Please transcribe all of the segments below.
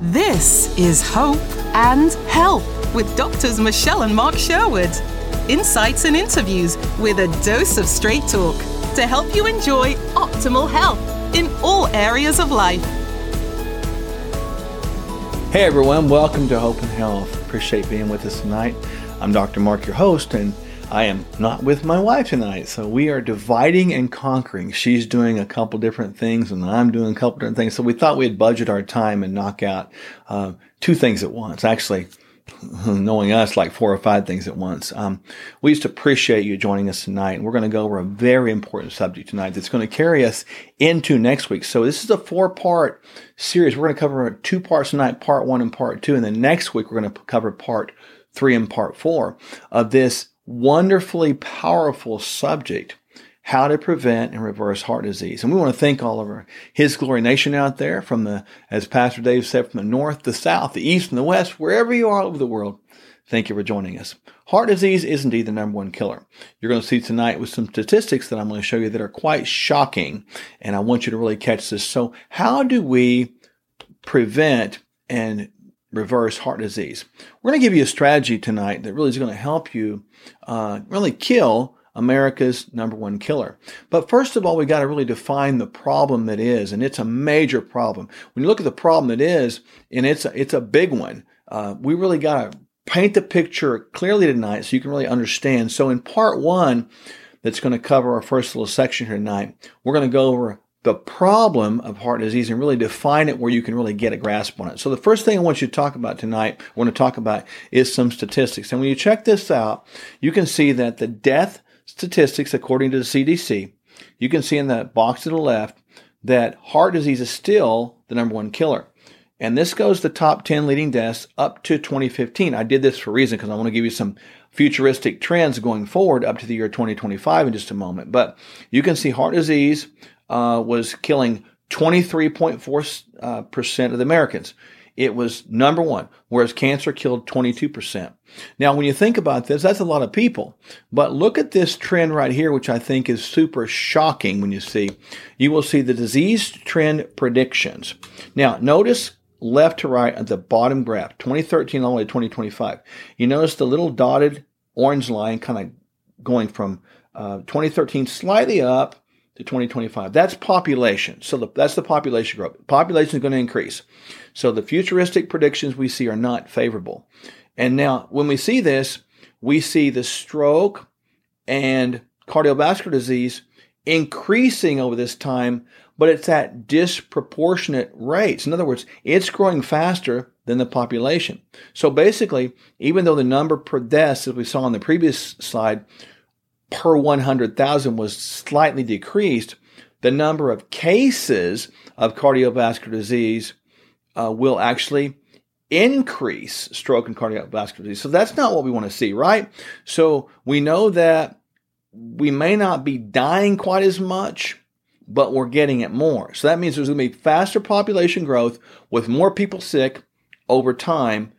This is Hope and Health with Doctors Michelle and Mark Sherwood. Insights and interviews with a dose of straight talk to help you enjoy optimal health in all areas of life. Hey everyone, welcome to Hope and Health. Appreciate being with us tonight. I'm Dr. Mark, your host, and I am not with my wife tonight, so we are dividing and conquering. She's doing a couple different things, and I'm doing a couple different things. So we thought we'd budget our time and knock out uh, two things at once. Actually, knowing us, like four or five things at once. Um, we just appreciate you joining us tonight, and we're going to go over a very important subject tonight that's going to carry us into next week. So this is a four-part series. We're going to cover two parts tonight, part one and part two, and then next week we're going to cover part three and part four of this wonderfully powerful subject how to prevent and reverse heart disease. And we want to thank all of our His Glory Nation out there from the, as Pastor Dave said, from the north, the south, the east, and the west, wherever you are all over the world. Thank you for joining us. Heart disease is indeed the number one killer. You're going to see tonight with some statistics that I'm going to show you that are quite shocking, and I want you to really catch this. So, how do we prevent and reverse heart disease. We're going to give you a strategy tonight that really is going to help you uh, really kill America's number one killer. But first of all, we got to really define the problem that is, and it's a major problem. When you look at the problem that is, and it's a, it's a big one, uh, we really got to paint the picture clearly tonight so you can really understand. So in part one, that's going to cover our first little section here tonight, we're going to go over the problem of heart disease and really define it where you can really get a grasp on it. So the first thing I want you to talk about tonight, I want to talk about is some statistics. And when you check this out, you can see that the death statistics according to the CDC, you can see in that box to the left that heart disease is still the number one killer. And this goes the top 10 leading deaths up to 2015. I did this for a reason because I want to give you some futuristic trends going forward up to the year 2025 in just a moment. But you can see heart disease uh, was killing 23.4% uh, of the Americans. It was number one, whereas cancer killed 22%. Now, when you think about this, that's a lot of people. But look at this trend right here, which I think is super shocking when you see. You will see the disease trend predictions. Now, notice left to right at the bottom graph, 2013 all the way to 2025. You notice the little dotted orange line kind of going from uh, 2013 slightly up to 2025. That's population. So the, that's the population growth. Population is going to increase. So the futuristic predictions we see are not favorable. And now when we see this, we see the stroke and cardiovascular disease increasing over this time, but it's at disproportionate rates. In other words, it's growing faster than the population. So basically, even though the number per death, as we saw on the previous slide, per 100,000 was slightly decreased, the number of cases of cardiovascular disease uh, will actually increase stroke and cardiovascular disease. So that's not what we want to see, right? So we know that we may not be dying quite as much, but we're getting it more. So that means there's going to be faster population growth with more people sick over time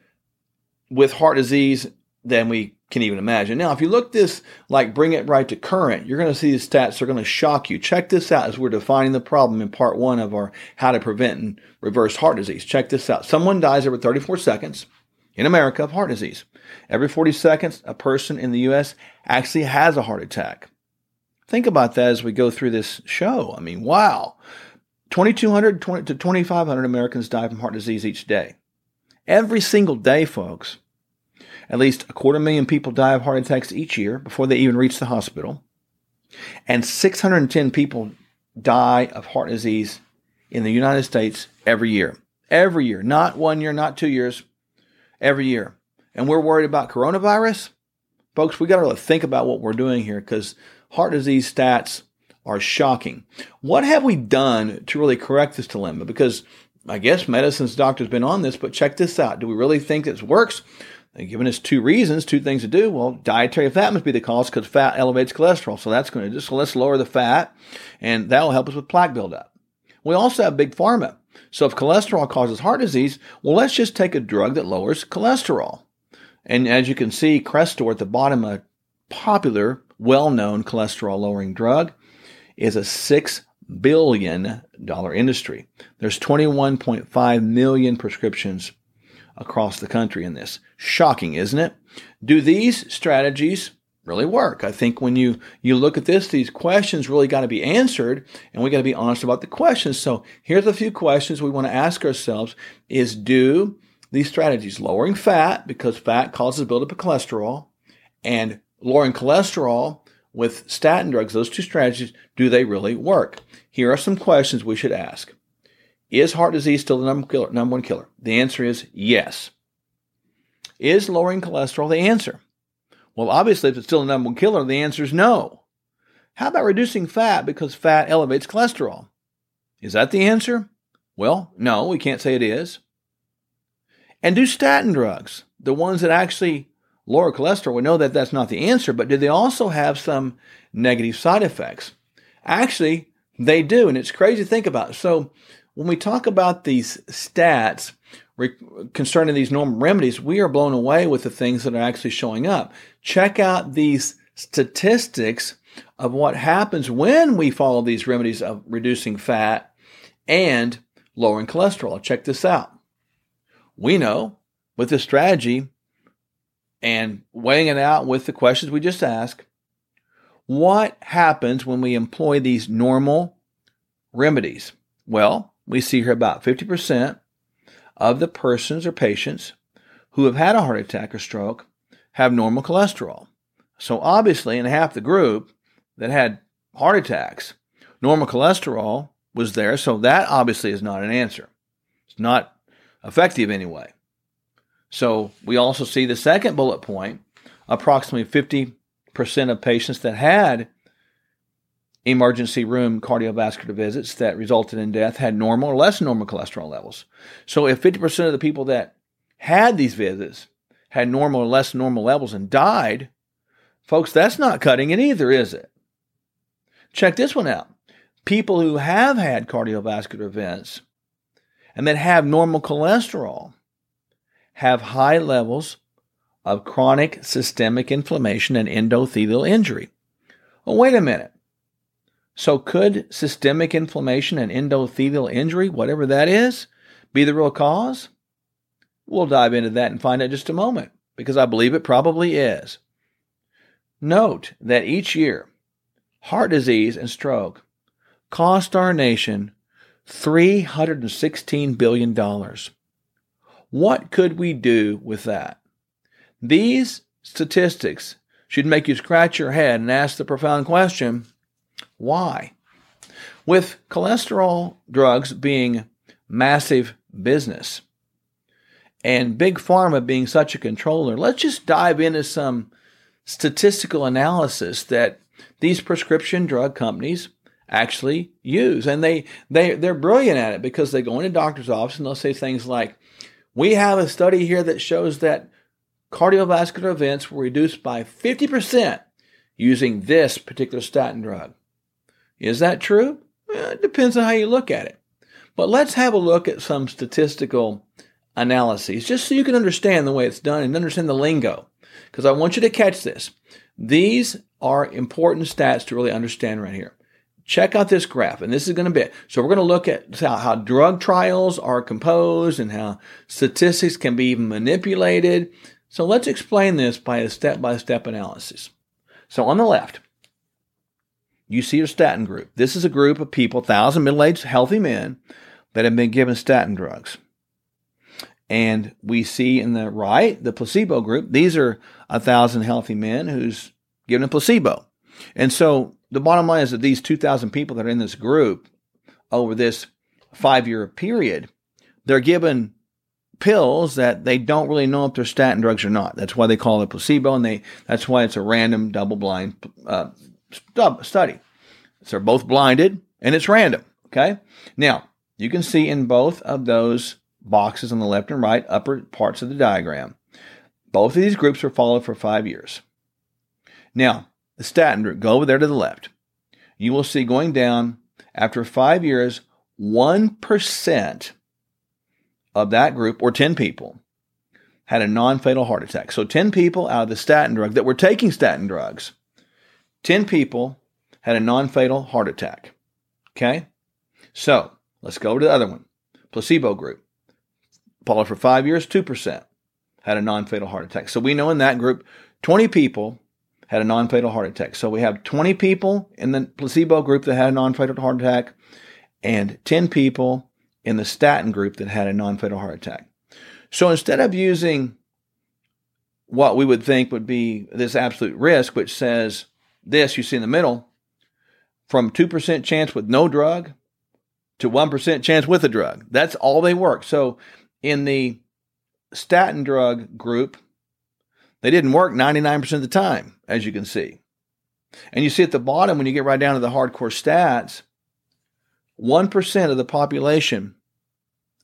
with heart disease than we can even imagine. Now, if you look this, like bring it right to current, you're going to see the stats are going to shock you. Check this out as we're defining the problem in part one of our how to prevent and reverse heart disease. Check this out. Someone dies every 34 seconds in America of heart disease. Every 40 seconds, a person in the U.S. actually has a heart attack. Think about that as we go through this show. I mean, wow. 2,200 to 2,500 Americans die from heart disease each day. Every single day, folks. At least a quarter million people die of heart attacks each year before they even reach the hospital. And 610 people die of heart disease in the United States every year. Every year. Not one year, not two years. Every year. And we're worried about coronavirus? Folks, we got to really think about what we're doing here because heart disease stats are shocking. What have we done to really correct this dilemma? Because I guess medicine's doctor's been on this, but check this out. Do we really think this works? Given us two reasons, two things to do. Well, dietary fat must be the cause because fat elevates cholesterol. So that's going to just, so let's lower the fat and that will help us with plaque buildup. We also have big pharma. So if cholesterol causes heart disease, well, let's just take a drug that lowers cholesterol. And as you can see, Crestor at the bottom, a popular, well-known cholesterol lowering drug is a $6 billion industry. There's 21.5 million prescriptions across the country in this. Shocking, isn't it? Do these strategies really work? I think when you, you look at this, these questions really got to be answered and we got to be honest about the questions. So here's a few questions we want to ask ourselves is do these strategies lowering fat because fat causes buildup of cholesterol and lowering cholesterol with statin drugs, those two strategies, do they really work? Here are some questions we should ask. Is heart disease still the number, killer, number one killer? The answer is yes. Is lowering cholesterol the answer? Well, obviously, if it's still the number one killer, the answer is no. How about reducing fat because fat elevates cholesterol? Is that the answer? Well, no, we can't say it is. And do statin drugs, the ones that actually lower cholesterol, we know that that's not the answer, but do they also have some negative side effects? Actually, they do, and it's crazy to think about. So, when we talk about these stats re- concerning these normal remedies, we are blown away with the things that are actually showing up. Check out these statistics of what happens when we follow these remedies of reducing fat and lowering cholesterol. Check this out. We know with this strategy, and weighing it out with the questions we just asked, what happens when we employ these normal remedies? Well, we see here about 50% of the persons or patients who have had a heart attack or stroke have normal cholesterol. So obviously, in half the group that had heart attacks, normal cholesterol was there. So that obviously is not an answer. It's not effective anyway. So we also see the second bullet point approximately 50% of patients that had emergency room cardiovascular visits that resulted in death had normal or less normal cholesterol levels. So if 50% of the people that had these visits had normal or less normal levels and died, folks, that's not cutting it either, is it? Check this one out. People who have had cardiovascular events and that have normal cholesterol have high levels of chronic systemic inflammation and endothelial injury. Well, wait a minute. So, could systemic inflammation and endothelial injury, whatever that is, be the real cause? We'll dive into that and find out just a moment because I believe it probably is. Note that each year, heart disease and stroke cost our nation $316 billion. What could we do with that? These statistics should make you scratch your head and ask the profound question why? With cholesterol drugs being massive business and big pharma being such a controller, let's just dive into some statistical analysis that these prescription drug companies actually use. And they, they, they're brilliant at it because they go into doctor's office and they'll say things like, we have a study here that shows that cardiovascular events were reduced by 50% using this particular statin drug. Is that true? Well, it depends on how you look at it. But let's have a look at some statistical analyses just so you can understand the way it's done and understand the lingo. Because I want you to catch this. These are important stats to really understand right here check out this graph. And this is going to be, so we're going to look at how, how drug trials are composed and how statistics can be even manipulated. So let's explain this by a step by step analysis. So on the left, you see a statin group. This is a group of people, 1,000 middle aged healthy men that have been given statin drugs. And we see in the right the placebo group. These are a thousand healthy men who's given a placebo. And so the bottom line is that these 2,000 people that are in this group over this five year period, they're given pills that they don't really know if they're statin drugs or not. That's why they call it placebo, and they that's why it's a random double blind uh, study. So they're both blinded and it's random. Okay. Now you can see in both of those boxes on the left and right upper parts of the diagram, both of these groups were followed for five years. Now the statin group, go over there to the left. You will see going down after five years, 1% of that group, or 10 people, had a non fatal heart attack. So 10 people out of the statin drug that were taking statin drugs, 10 people had a non fatal heart attack. Okay? So let's go to the other one placebo group. Followed for five years, 2% had a non fatal heart attack. So we know in that group, 20 people had a non fatal heart attack. So we have 20 people in the placebo group that had a non fatal heart attack and 10 people in the statin group that had a non fatal heart attack. So instead of using what we would think would be this absolute risk, which says this you see in the middle, from 2% chance with no drug to 1% chance with a drug. That's all they work. So in the statin drug group, they didn't work 99% of the time, as you can see. And you see at the bottom, when you get right down to the hardcore stats, 1% of the population,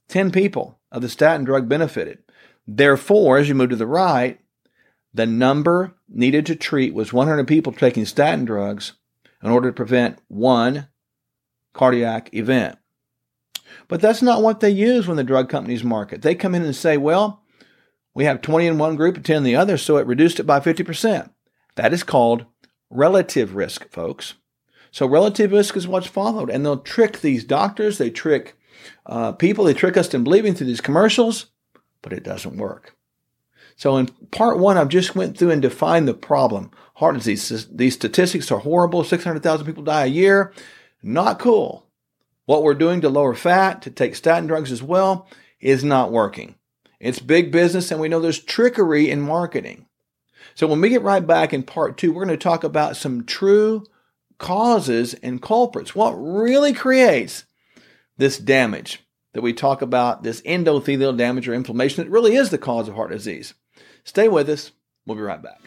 10 people of the statin drug benefited. Therefore, as you move to the right, the number needed to treat was 100 people taking statin drugs in order to prevent one cardiac event. But that's not what they use when the drug companies market. They come in and say, well, we have 20 in one group and 10 in the other, so it reduced it by 50%. That is called relative risk, folks. So relative risk is what's followed. And they'll trick these doctors, they trick uh, people, they trick us into believing through these commercials, but it doesn't work. So in part one, I've just went through and defined the problem. Heart disease. These statistics are horrible. 600,000 people die a year. Not cool. What we're doing to lower fat, to take statin drugs as well, is not working. It's big business, and we know there's trickery in marketing. So when we get right back in part two, we're going to talk about some true causes and culprits. What really creates this damage that we talk about, this endothelial damage or inflammation that really is the cause of heart disease. Stay with us. We'll be right back.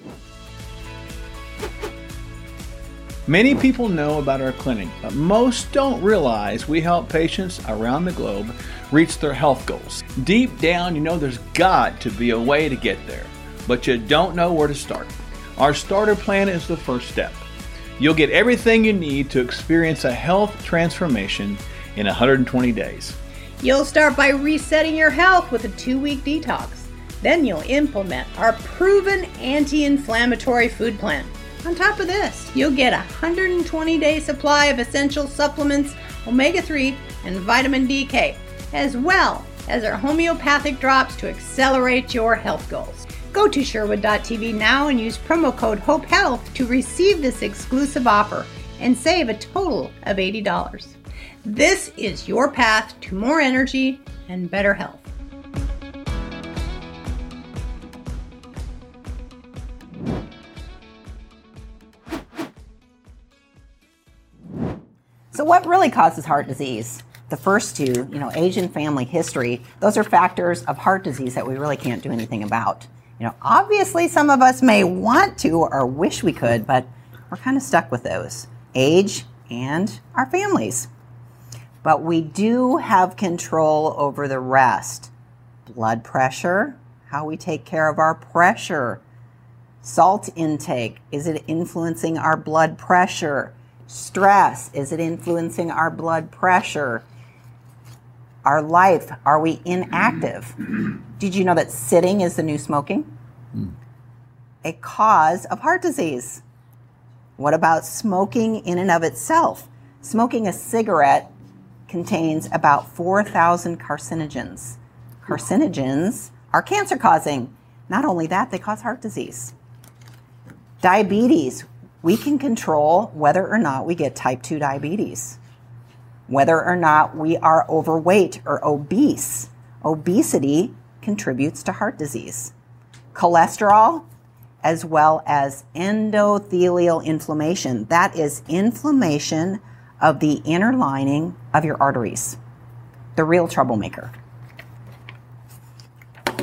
Many people know about our clinic, but most don't realize we help patients around the globe reach their health goals. Deep down, you know there's got to be a way to get there, but you don't know where to start. Our starter plan is the first step. You'll get everything you need to experience a health transformation in 120 days. You'll start by resetting your health with a two week detox. Then you'll implement our proven anti inflammatory food plan. On top of this, you'll get a 120 day supply of essential supplements, omega 3, and vitamin DK, as well as our homeopathic drops to accelerate your health goals. Go to Sherwood.tv now and use promo code HOPEHEALTH to receive this exclusive offer and save a total of $80. This is your path to more energy and better health. So, what really causes heart disease? The first two, you know, age and family history, those are factors of heart disease that we really can't do anything about. You know, obviously, some of us may want to or wish we could, but we're kind of stuck with those age and our families. But we do have control over the rest blood pressure, how we take care of our pressure, salt intake, is it influencing our blood pressure? Stress, is it influencing our blood pressure? Our life, are we inactive? Did you know that sitting is the new smoking? A cause of heart disease. What about smoking in and of itself? Smoking a cigarette contains about 4,000 carcinogens. Carcinogens are cancer causing. Not only that, they cause heart disease. Diabetes we can control whether or not we get type 2 diabetes, whether or not we are overweight or obese. Obesity contributes to heart disease. Cholesterol, as well as endothelial inflammation. That is inflammation of the inner lining of your arteries, the real troublemaker.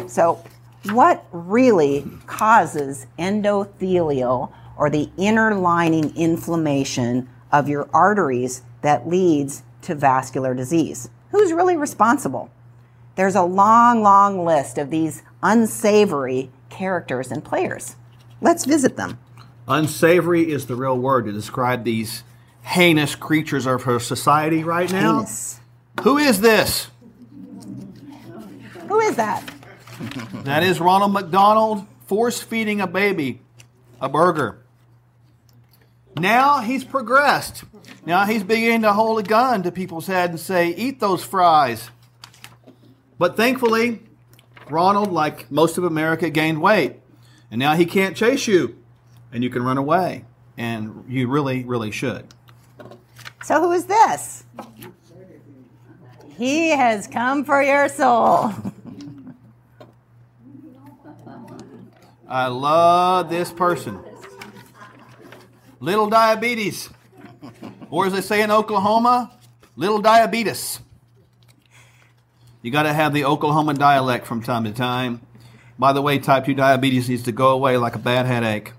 So, what really causes endothelial or the inner lining inflammation of your arteries that leads to vascular disease. Who's really responsible? There's a long, long list of these unsavory characters and players. Let's visit them. Unsavory is the real word to describe these heinous creatures of her society right now. Heinous. Who is this? Who is that? that is Ronald McDonald force feeding a baby a burger. Now he's progressed. Now he's beginning to hold a gun to people's head and say, Eat those fries. But thankfully, Ronald, like most of America, gained weight. And now he can't chase you. And you can run away. And you really, really should. So, who is this? He has come for your soul. I love this person. Little diabetes. Or as they say in Oklahoma, little diabetes. You got to have the Oklahoma dialect from time to time. By the way, type 2 diabetes needs to go away like a bad headache.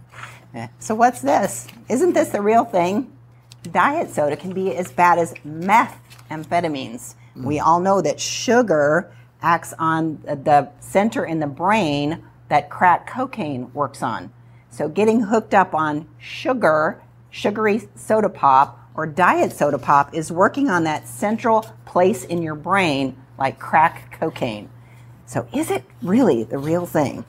so, what's this? Isn't this the real thing? Diet soda can be as bad as methamphetamines. Mm. We all know that sugar acts on the center in the brain that crack cocaine works on. So, getting hooked up on sugar, sugary soda pop, or diet soda pop is working on that central place in your brain like crack cocaine. So, is it really the real thing?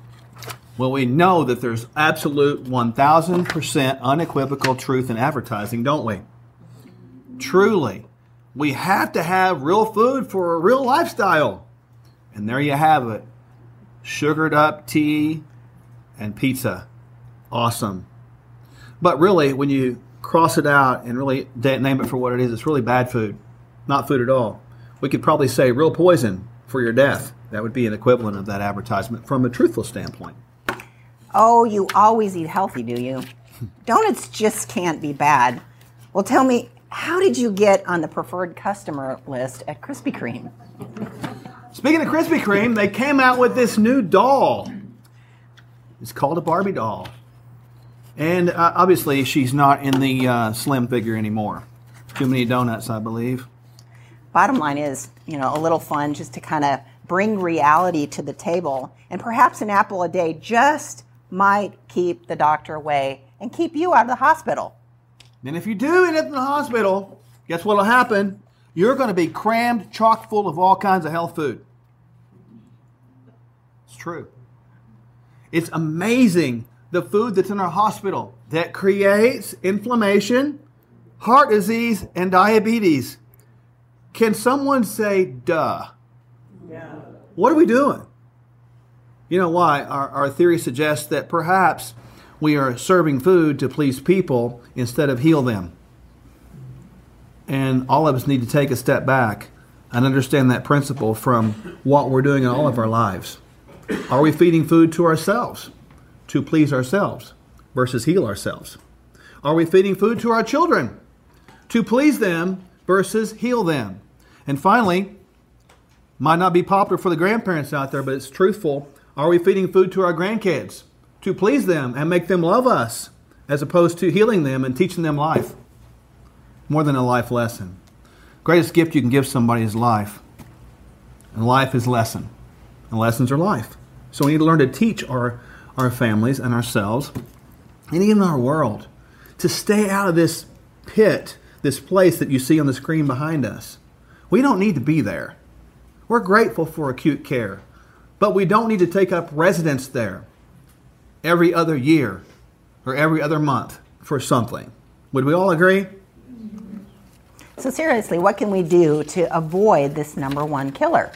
Well, we know that there's absolute 1000% unequivocal truth in advertising, don't we? Truly. We have to have real food for a real lifestyle. And there you have it sugared up tea and pizza. Awesome. But really, when you cross it out and really name it for what it is, it's really bad food, not food at all. We could probably say real poison for your death. That would be an equivalent of that advertisement from a truthful standpoint. Oh, you always eat healthy, do you? Donuts just can't be bad. Well, tell me, how did you get on the preferred customer list at Krispy Kreme? Speaking of Krispy Kreme, they came out with this new doll. It's called a Barbie doll. And uh, obviously, she's not in the uh, slim figure anymore. Too many donuts, I believe. Bottom line is, you know, a little fun just to kind of bring reality to the table. And perhaps an apple a day just might keep the doctor away and keep you out of the hospital. And if you do end up in the hospital, guess what'll happen? You're going to be crammed chock full of all kinds of health food. It's true. It's amazing the food that's in our hospital that creates inflammation, heart disease, and diabetes. Can someone say, duh? Yeah. What are we doing? You know why? Our, our theory suggests that perhaps we are serving food to please people instead of heal them. And all of us need to take a step back and understand that principle from what we're doing in all of our lives. Are we feeding food to ourselves? to please ourselves versus heal ourselves? Are we feeding food to our children to please them versus heal them? And finally, might not be popular for the grandparents out there, but it's truthful. Are we feeding food to our grandkids to please them and make them love us as opposed to healing them and teaching them life? More than a life lesson. Greatest gift you can give somebody is life. And life is lesson. And lessons are life. So we need to learn to teach our our families and ourselves, and even our world, to stay out of this pit, this place that you see on the screen behind us. We don't need to be there. We're grateful for acute care, but we don't need to take up residence there every other year or every other month for something. Would we all agree? So, seriously, what can we do to avoid this number one killer?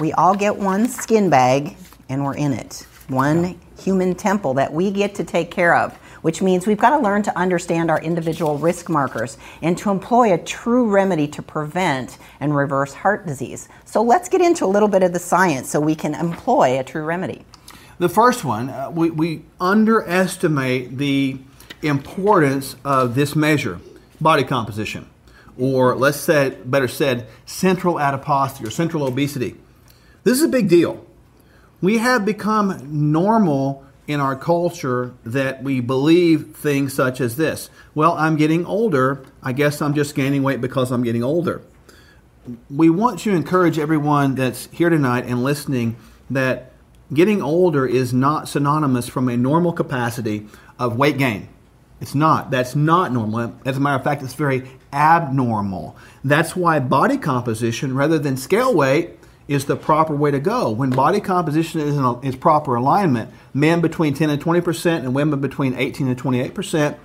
We all get one skin bag and we're in it. One human temple that we get to take care of, which means we've got to learn to understand our individual risk markers and to employ a true remedy to prevent and reverse heart disease. So let's get into a little bit of the science so we can employ a true remedy. The first one, uh, we, we underestimate the importance of this measure, body composition, or let's say, better said, central adiposity or central obesity. This is a big deal we have become normal in our culture that we believe things such as this. Well, I'm getting older. I guess I'm just gaining weight because I'm getting older. We want to encourage everyone that's here tonight and listening that getting older is not synonymous from a normal capacity of weight gain. It's not. That's not normal. As a matter of fact, it's very abnormal. That's why body composition rather than scale weight is the proper way to go. When body composition is in a, is proper alignment, men between 10 and 20 percent and women between 18 and 28 percent,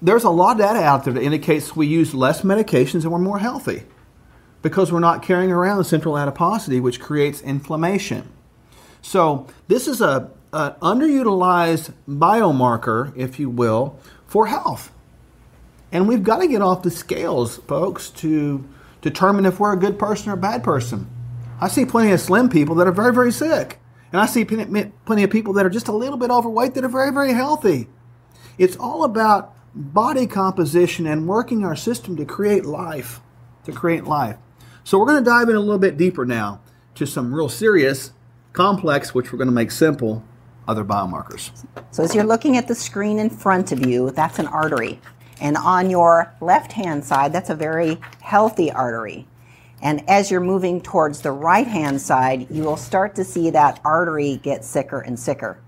there's a lot of data out there that indicates we use less medications and we're more healthy because we're not carrying around the central adiposity, which creates inflammation. So this is a an underutilized biomarker, if you will, for health. And we've got to get off the scales, folks, to determine if we're a good person or a bad person. I see plenty of slim people that are very, very sick. And I see plenty of people that are just a little bit overweight that are very, very healthy. It's all about body composition and working our system to create life. To create life. So we're going to dive in a little bit deeper now to some real serious, complex, which we're going to make simple, other biomarkers. So as you're looking at the screen in front of you, that's an artery. And on your left hand side, that's a very healthy artery. And as you're moving towards the right hand side, you will start to see that artery get sicker and sicker.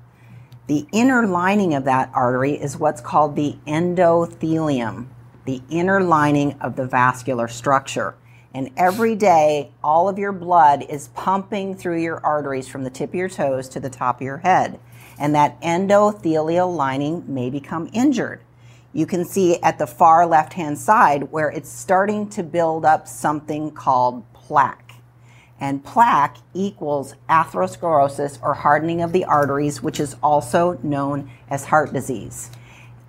The inner lining of that artery is what's called the endothelium, the inner lining of the vascular structure. And every day, all of your blood is pumping through your arteries from the tip of your toes to the top of your head. And that endothelial lining may become injured. You can see at the far left hand side where it's starting to build up something called plaque. And plaque equals atherosclerosis or hardening of the arteries, which is also known as heart disease.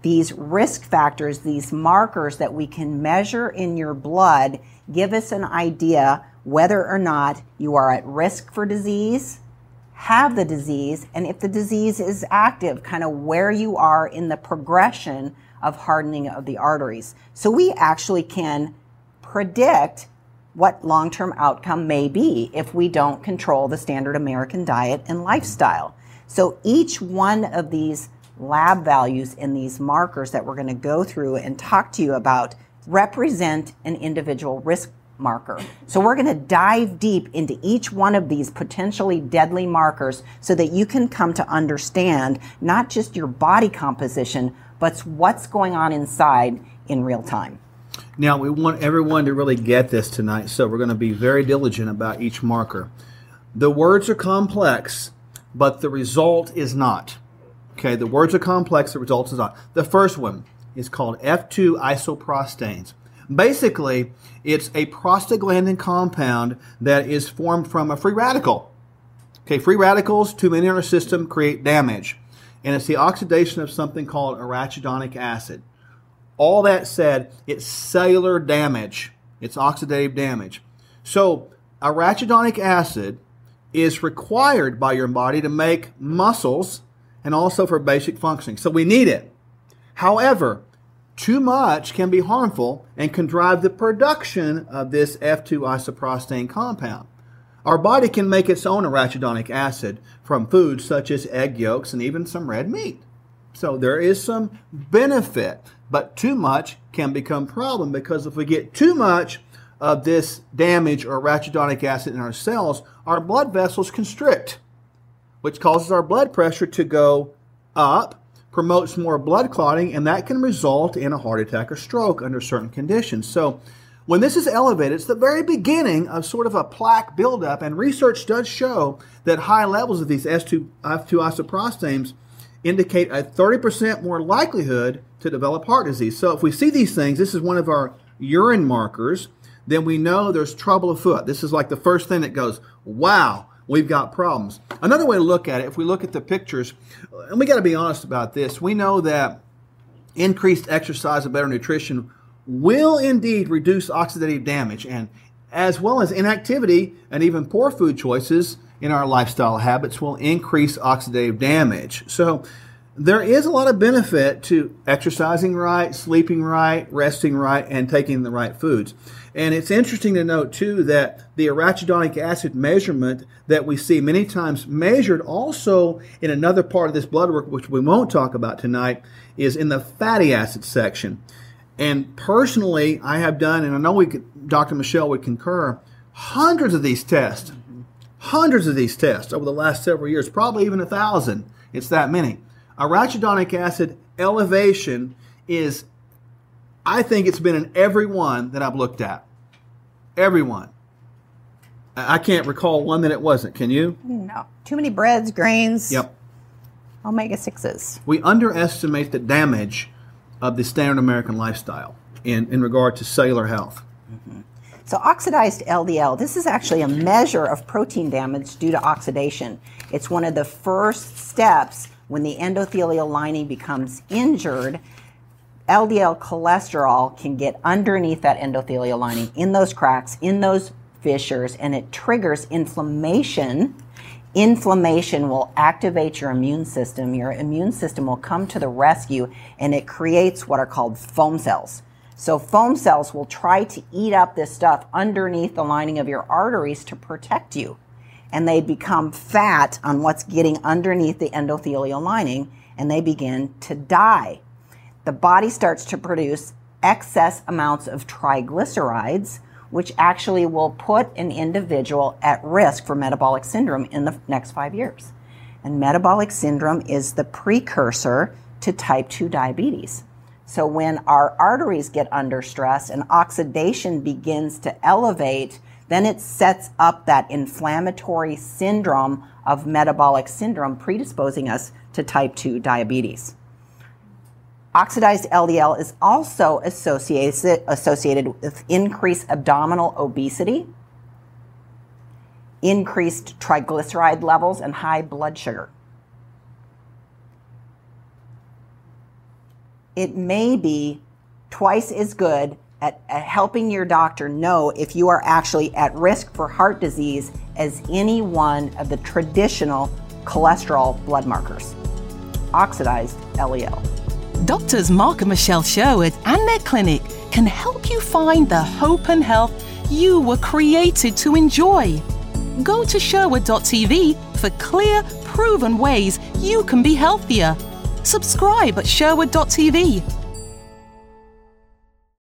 These risk factors, these markers that we can measure in your blood, give us an idea whether or not you are at risk for disease, have the disease, and if the disease is active, kind of where you are in the progression of hardening of the arteries. So we actually can predict what long term outcome may be if we don't control the standard American diet and lifestyle. So each one of these lab values and these markers that we're going to go through and talk to you about represent an individual risk marker. So we're going to dive deep into each one of these potentially deadly markers so that you can come to understand not just your body composition, but what's going on inside in real time. Now, we want everyone to really get this tonight, so we're going to be very diligent about each marker. The words are complex, but the result is not. Okay, the words are complex, the result is not. The first one, is called F2 isoprostanes. Basically, it's a prostaglandin compound that is formed from a free radical. Okay, free radicals, too many in our system, create damage. And it's the oxidation of something called arachidonic acid. All that said, it's cellular damage. It's oxidative damage. So, arachidonic acid is required by your body to make muscles and also for basic functioning. So, we need it. However, too much can be harmful and can drive the production of this F2 isoprostane compound. Our body can make its own arachidonic acid from foods such as egg yolks and even some red meat. So there is some benefit, but too much can become problem because if we get too much of this damage or arachidonic acid in our cells, our blood vessels constrict, which causes our blood pressure to go up promotes more blood clotting, and that can result in a heart attack or stroke under certain conditions. So, when this is elevated, it's the very beginning of sort of a plaque buildup, and research does show that high levels of these S2, F2 isoprostanes indicate a 30% more likelihood to develop heart disease. So, if we see these things, this is one of our urine markers, then we know there's trouble afoot. This is like the first thing that goes, wow, we've got problems. Another way to look at it, if we look at the pictures, and we got to be honest about this, we know that increased exercise and better nutrition will indeed reduce oxidative damage and as well as inactivity and even poor food choices in our lifestyle habits will increase oxidative damage. So there is a lot of benefit to exercising right, sleeping right, resting right, and taking the right foods. And it's interesting to note, too, that the arachidonic acid measurement that we see many times measured also in another part of this blood work, which we won't talk about tonight, is in the fatty acid section. And personally, I have done, and I know we could, Dr. Michelle would concur, hundreds of these tests, hundreds of these tests over the last several years, probably even a thousand. It's that many. Arachidonic acid elevation is, I think it's been in every one that I've looked at. Everyone. I can't recall one that it wasn't. Can you? No. Too many breads, grains. Yep. Omega 6s. We underestimate the damage of the standard American lifestyle in, in regard to cellular health. Mm-hmm. So, oxidized LDL, this is actually a measure of protein damage due to oxidation. It's one of the first steps when the endothelial lining becomes injured. LDL cholesterol can get underneath that endothelial lining in those cracks, in those fissures, and it triggers inflammation. Inflammation will activate your immune system. Your immune system will come to the rescue and it creates what are called foam cells. So foam cells will try to eat up this stuff underneath the lining of your arteries to protect you. And they become fat on what's getting underneath the endothelial lining and they begin to die. The body starts to produce excess amounts of triglycerides, which actually will put an individual at risk for metabolic syndrome in the next five years. And metabolic syndrome is the precursor to type 2 diabetes. So when our arteries get under stress and oxidation begins to elevate, then it sets up that inflammatory syndrome of metabolic syndrome, predisposing us to type 2 diabetes. Oxidized LDL is also associated, associated with increased abdominal obesity, increased triglyceride levels, and high blood sugar. it may be twice as good at, at, helping your doctor know if you are actually at risk for heart disease as any one of the traditional cholesterol blood markers. Oxidized LDL. Doctors Mark and Michelle Sherwood and their clinic can help you find the hope and health you were created to enjoy. Go to Sherwood.tv for clear, proven ways you can be healthier subscribe at sherwood.tv